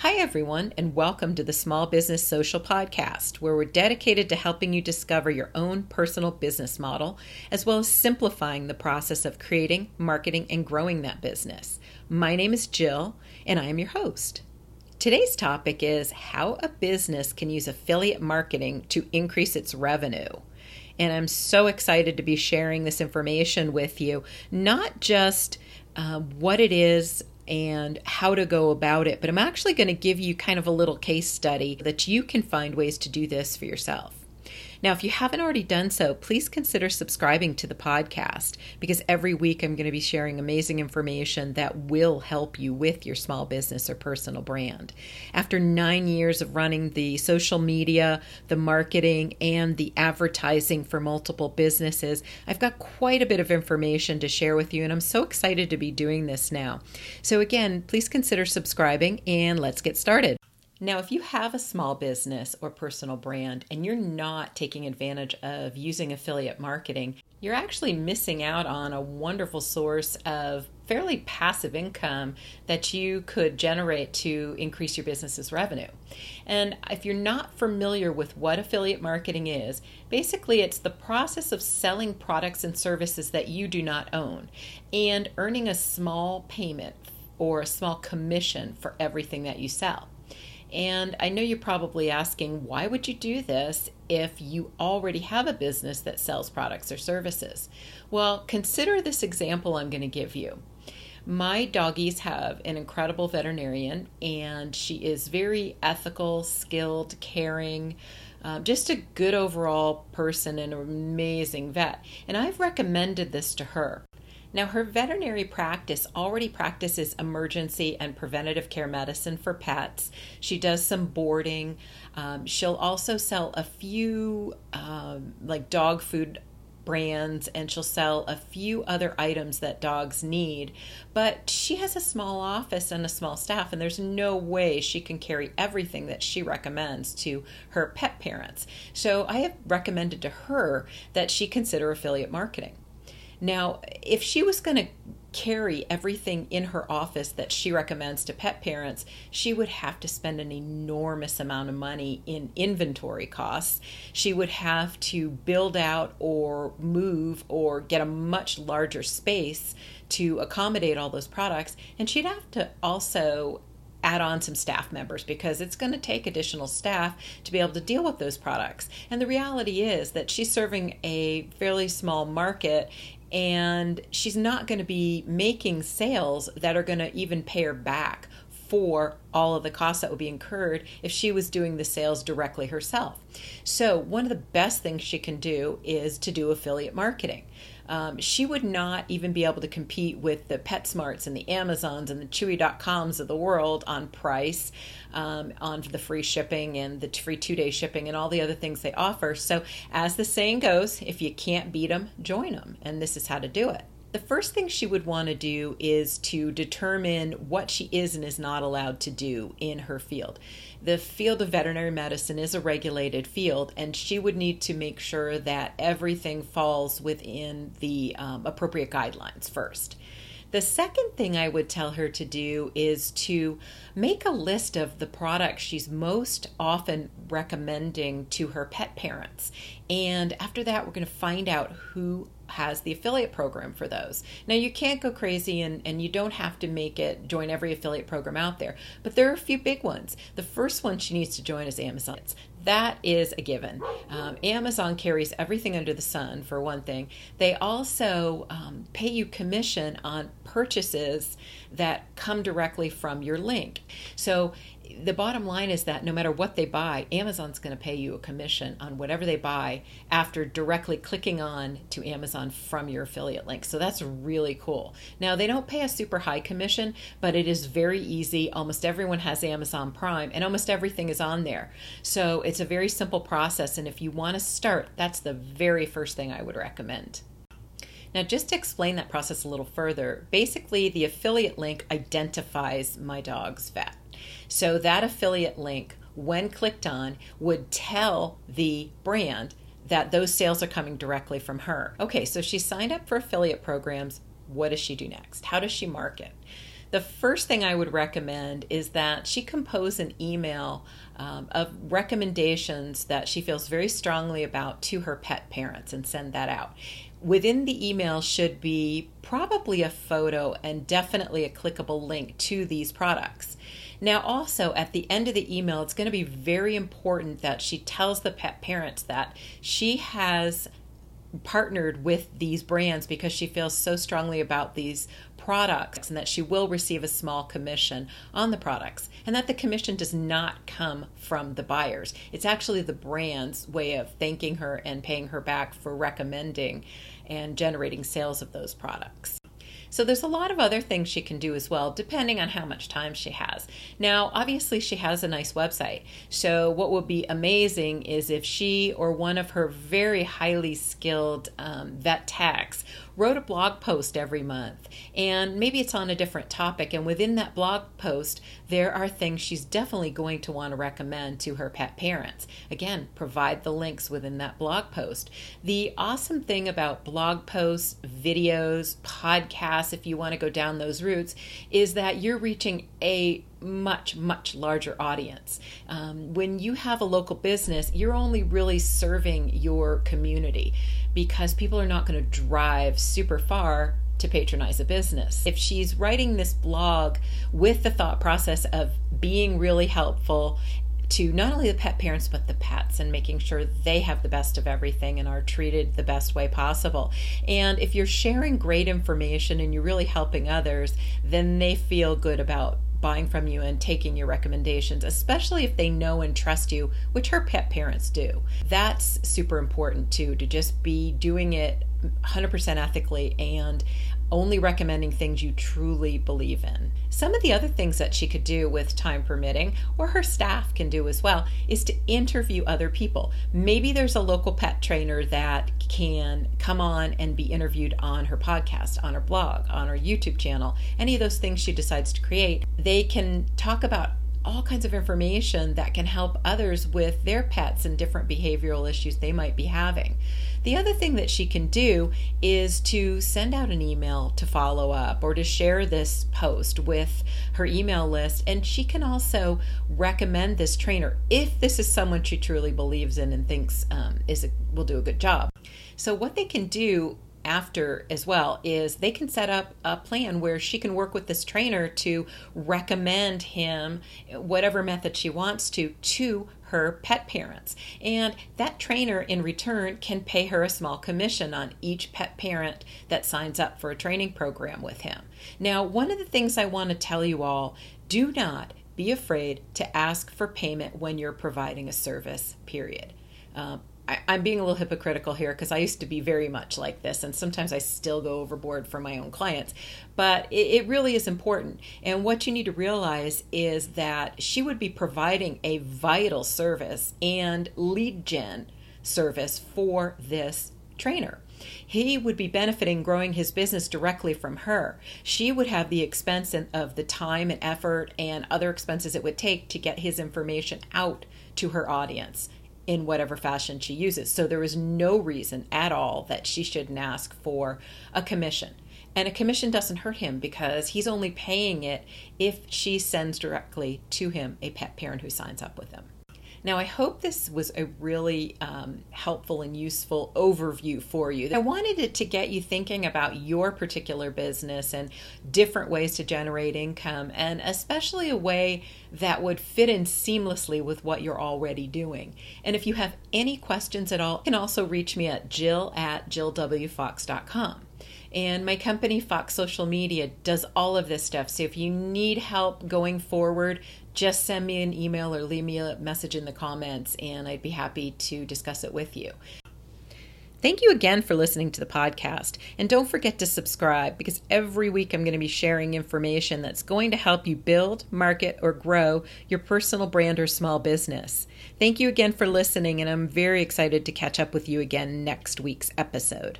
Hi, everyone, and welcome to the Small Business Social Podcast, where we're dedicated to helping you discover your own personal business model, as well as simplifying the process of creating, marketing, and growing that business. My name is Jill, and I am your host. Today's topic is how a business can use affiliate marketing to increase its revenue. And I'm so excited to be sharing this information with you, not just uh, what it is and how to go about it, but I'm actually going to give you kind of a little case study that you can find ways to do this for yourself. Now, if you haven't already done so, please consider subscribing to the podcast because every week I'm going to be sharing amazing information that will help you with your small business or personal brand. After nine years of running the social media, the marketing, and the advertising for multiple businesses, I've got quite a bit of information to share with you, and I'm so excited to be doing this now. So, again, please consider subscribing and let's get started. Now, if you have a small business or personal brand and you're not taking advantage of using affiliate marketing, you're actually missing out on a wonderful source of fairly passive income that you could generate to increase your business's revenue. And if you're not familiar with what affiliate marketing is, basically it's the process of selling products and services that you do not own and earning a small payment or a small commission for everything that you sell. And I know you're probably asking, why would you do this if you already have a business that sells products or services? Well, consider this example I'm going to give you. My doggies have an incredible veterinarian, and she is very ethical, skilled, caring. Um, just a good overall person and an amazing vet. And I've recommended this to her. Now, her veterinary practice already practices emergency and preventative care medicine for pets. She does some boarding. Um, she'll also sell a few um, like dog food brands and she'll sell a few other items that dogs need. But she has a small office and a small staff, and there's no way she can carry everything that she recommends to her pet parents. So I have recommended to her that she consider affiliate marketing. Now, if she was going to carry everything in her office that she recommends to pet parents, she would have to spend an enormous amount of money in inventory costs. She would have to build out or move or get a much larger space to accommodate all those products. And she'd have to also add on some staff members because it's going to take additional staff to be able to deal with those products. And the reality is that she's serving a fairly small market and she's not going to be making sales that are going to even pay her back for all of the costs that would be incurred if she was doing the sales directly herself. So, one of the best things she can do is to do affiliate marketing. Um, she would not even be able to compete with the PetSmarts and the Amazons and the Chewy.coms of the world on price, um, on the free shipping and the free two day shipping and all the other things they offer. So, as the saying goes, if you can't beat them, join them. And this is how to do it the first thing she would want to do is to determine what she is and is not allowed to do in her field. The field of veterinary medicine is a regulated field, and she would need to make sure that everything falls within the um, appropriate guidelines first. The second thing I would tell her to do is to make a list of the products she's most often recommending to her pet parents. And after that, we're going to find out who has the affiliate program for those. Now, you can't go crazy and, and you don't have to make it join every affiliate program out there, but there are a few big ones. The first one she needs to join is Amazon. That is a given. Um, Amazon carries everything under the sun, for one thing. They also um, pay you commission on purchases that come directly from your link. So the bottom line is that no matter what they buy, Amazon's going to pay you a commission on whatever they buy after directly clicking on to Amazon from your affiliate link. So that's really cool. Now, they don't pay a super high commission, but it is very easy. Almost everyone has Amazon Prime and almost everything is on there. So it's a very simple process. And if you want to start, that's the very first thing I would recommend. Now, just to explain that process a little further, basically the affiliate link identifies my dog's vet. So that affiliate link, when clicked on, would tell the brand that those sales are coming directly from her. Okay, so she signed up for affiliate programs. What does she do next? How does she market? The first thing I would recommend is that she compose an email um, of recommendations that she feels very strongly about to her pet parents and send that out. Within the email should be probably a photo and definitely a clickable link to these products. Now, also at the end of the email, it's going to be very important that she tells the pet parents that she has partnered with these brands because she feels so strongly about these products and that she will receive a small commission on the products and that the commission does not come from the buyers. It's actually the brand's way of thanking her and paying her back for recommending and generating sales of those products. So there's a lot of other things she can do as well, depending on how much time she has. Now, obviously, she has a nice website. So what would be amazing is if she or one of her very highly skilled um, vet techs wrote a blog post every month and maybe it's on a different topic and within that blog post there are things she's definitely going to want to recommend to her pet parents. Again provide the links within that blog post. The awesome thing about blog posts videos podcasts if you want to go down those routes is that you're reaching a much much larger audience um, when you have a local business you're only really serving your community because people are not going to drive super far to patronize a business. If she's writing this blog with the thought process of being really helpful to not only the pet parents but the pets and making sure they have the best of everything and are treated the best way possible. And if you're sharing great information and you're really helping others, then they feel good about buying from you and taking your recommendations, especially if they know and trust you, which her pet parents do. That's super important too, to just be doing it 100% ethically and only recommending things you truly believe in. Some of the other things that she could do with time permitting, or her staff can do as well, is to interview other people. Maybe there's a local pet trainer that can come on and be interviewed on her podcast, on her blog, on her YouTube channel, any of those things she decides to create. They can talk about all kinds of information that can help others with their pets and different behavioral issues they might be having. The other thing that she can do is to send out an email to follow up or to share this post with her email list. And she can also recommend this trainer if this is someone she truly believes in and thinks um, is a, will do a good job. So, what they can do after as well is they can set up a plan where she can work with this trainer to recommend him whatever method she wants to to her pet parents. And that trainer in return can pay her a small commission on each pet parent that signs up for a training program with him. Now, one of the things I want to tell you all do not be afraid to ask for payment when you're providing a service, period. Uh, I, am being a little hypocritical here because I used to be very much like this, and sometimes I still go overboard for my own clients. But it, it really is important. And what you need to realize is that she would be providing a vital service and lead gen service for this trainer. He would be benefiting growing his business directly from her. She would have the expense of the time and effort and other expenses it would take to get his information out to her audience in whatever fashion she uses. So there is no reason at all that she shouldn't ask for a commission. And a commission doesn't hurt him because he's only paying it if she sends directly to him a pet parent who signs up with him. Now, I hope this was a really um, helpful and useful overview for you. I wanted it to get you thinking about your particular business and different ways to generate income, and especially a way that would fit in seamlessly with what you're already doing. And if you have any questions at all, you can also reach me at jill at jillwfox.com. And my company, Fox Social Media, does all of this stuff. So if you need help going forward, just send me an email or leave me a message in the comments, and I'd be happy to discuss it with you. Thank you again for listening to the podcast. And don't forget to subscribe because every week I'm going to be sharing information that's going to help you build, market, or grow your personal brand or small business. Thank you again for listening, and I'm very excited to catch up with you again next week's episode.